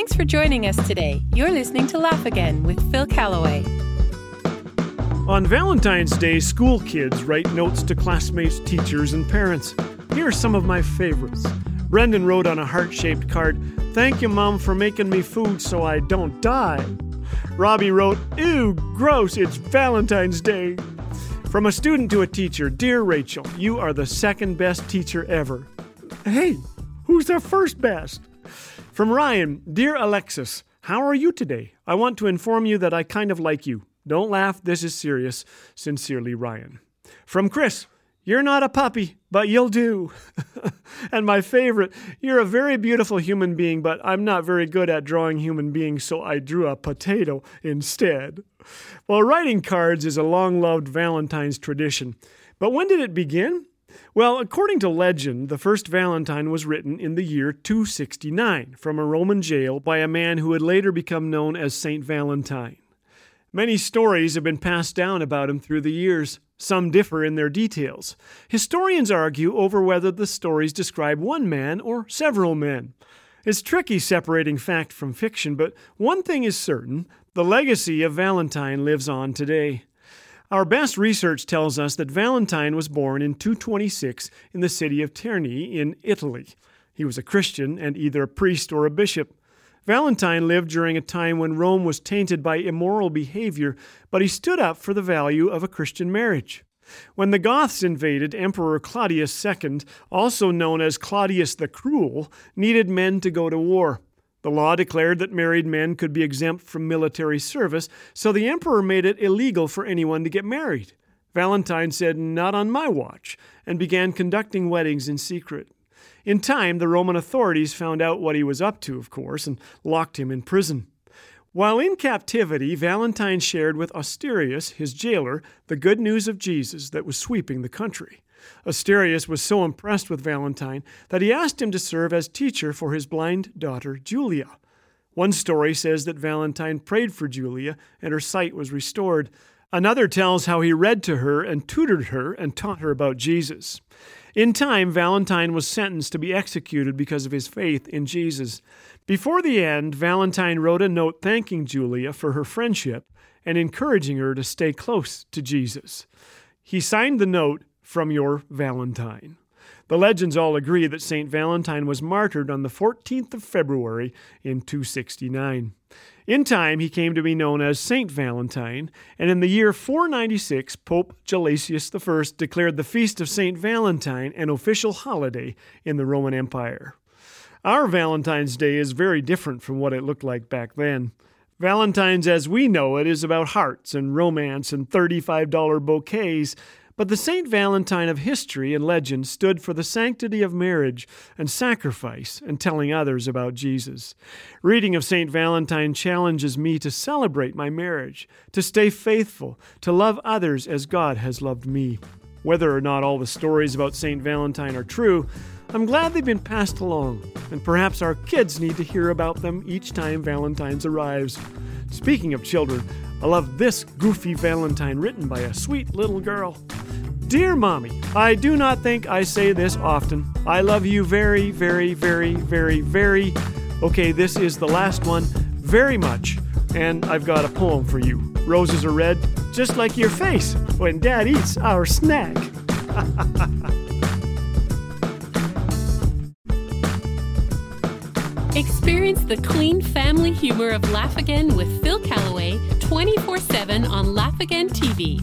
Thanks for joining us today. You're listening to Laugh Again with Phil Callaway. On Valentine's Day, school kids write notes to classmates, teachers, and parents. Here are some of my favorites. Brendan wrote on a heart shaped card, Thank you, Mom, for making me food so I don't die. Robbie wrote, Ew, gross, it's Valentine's Day. From a student to a teacher, Dear Rachel, you are the second best teacher ever. Hey, who's the first best? From Ryan, Dear Alexis, how are you today? I want to inform you that I kind of like you. Don't laugh, this is serious. Sincerely, Ryan. From Chris, you're not a puppy, but you'll do. and my favorite, you're a very beautiful human being, but I'm not very good at drawing human beings, so I drew a potato instead. Well, writing cards is a long loved Valentine's tradition. But when did it begin? Well, according to legend, the first Valentine was written in the year 269 from a Roman jail by a man who would later become known as Saint Valentine. Many stories have been passed down about him through the years. Some differ in their details. Historians argue over whether the stories describe one man or several men. It's tricky separating fact from fiction, but one thing is certain the legacy of Valentine lives on today. Our best research tells us that Valentine was born in 226 in the city of Terni in Italy. He was a Christian and either a priest or a bishop. Valentine lived during a time when Rome was tainted by immoral behavior, but he stood up for the value of a Christian marriage. When the Goths invaded, Emperor Claudius II, also known as Claudius the Cruel, needed men to go to war. The law declared that married men could be exempt from military service, so the emperor made it illegal for anyone to get married. Valentine said, Not on my watch, and began conducting weddings in secret. In time, the Roman authorities found out what he was up to, of course, and locked him in prison. While in captivity, Valentine shared with Asterius, his jailer, the good news of Jesus that was sweeping the country. Asterius was so impressed with Valentine that he asked him to serve as teacher for his blind daughter, Julia. One story says that Valentine prayed for Julia and her sight was restored. Another tells how he read to her and tutored her and taught her about Jesus. In time, Valentine was sentenced to be executed because of his faith in Jesus. Before the end, Valentine wrote a note thanking Julia for her friendship and encouraging her to stay close to Jesus. He signed the note, From your Valentine. The legends all agree that St. Valentine was martyred on the 14th of February in 269. In time, he came to be known as Saint Valentine, and in the year 496, Pope Gelasius I declared the feast of Saint Valentine an official holiday in the Roman Empire. Our Valentine's Day is very different from what it looked like back then. Valentine's as we know it is about hearts and romance and $35 bouquets, but the St. Valentine of history and legend stood for the sanctity of marriage and sacrifice and telling others about Jesus. Reading of St. Valentine challenges me to celebrate my marriage, to stay faithful, to love others as God has loved me. Whether or not all the stories about St. Valentine are true, I'm glad they've been passed along, and perhaps our kids need to hear about them each time Valentine's arrives. Speaking of children, I love this goofy Valentine written by a sweet little girl. Dear Mommy, I do not think I say this often. I love you very, very, very, very, very. Okay, this is the last one. Very much. And I've got a poem for you. Roses are red, just like your face when Dad eats our snack. Experience the clean family humor of Laugh Again with Phil Callaway 24 7 on Laugh Again TV.